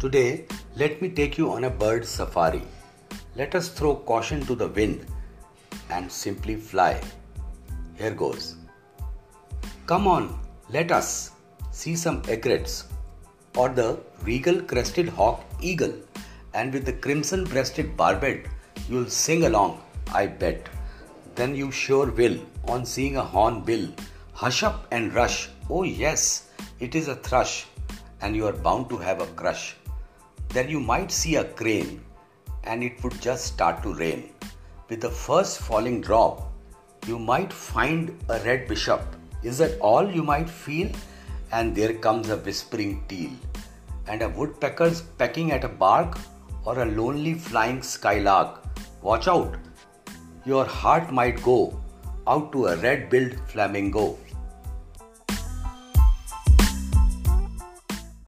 Today, let me take you on a bird safari. Let us throw caution to the wind and simply fly. Here goes. Come on, let us see some egrets or the regal crested hawk eagle, and with the crimson breasted barbet, you'll sing along, I bet. Then you sure will on seeing a hornbill. Hush up and rush. Oh, yes, it is a thrush, and you are bound to have a crush. Then you might see a crane, and it would just start to rain. With the first falling drop, you might find a red bishop. Is that all you might feel? And there comes a whispering teal, and a woodpecker's pecking at a bark, or a lonely flying skylark. Watch out! Your heart might go out to a red billed flamingo.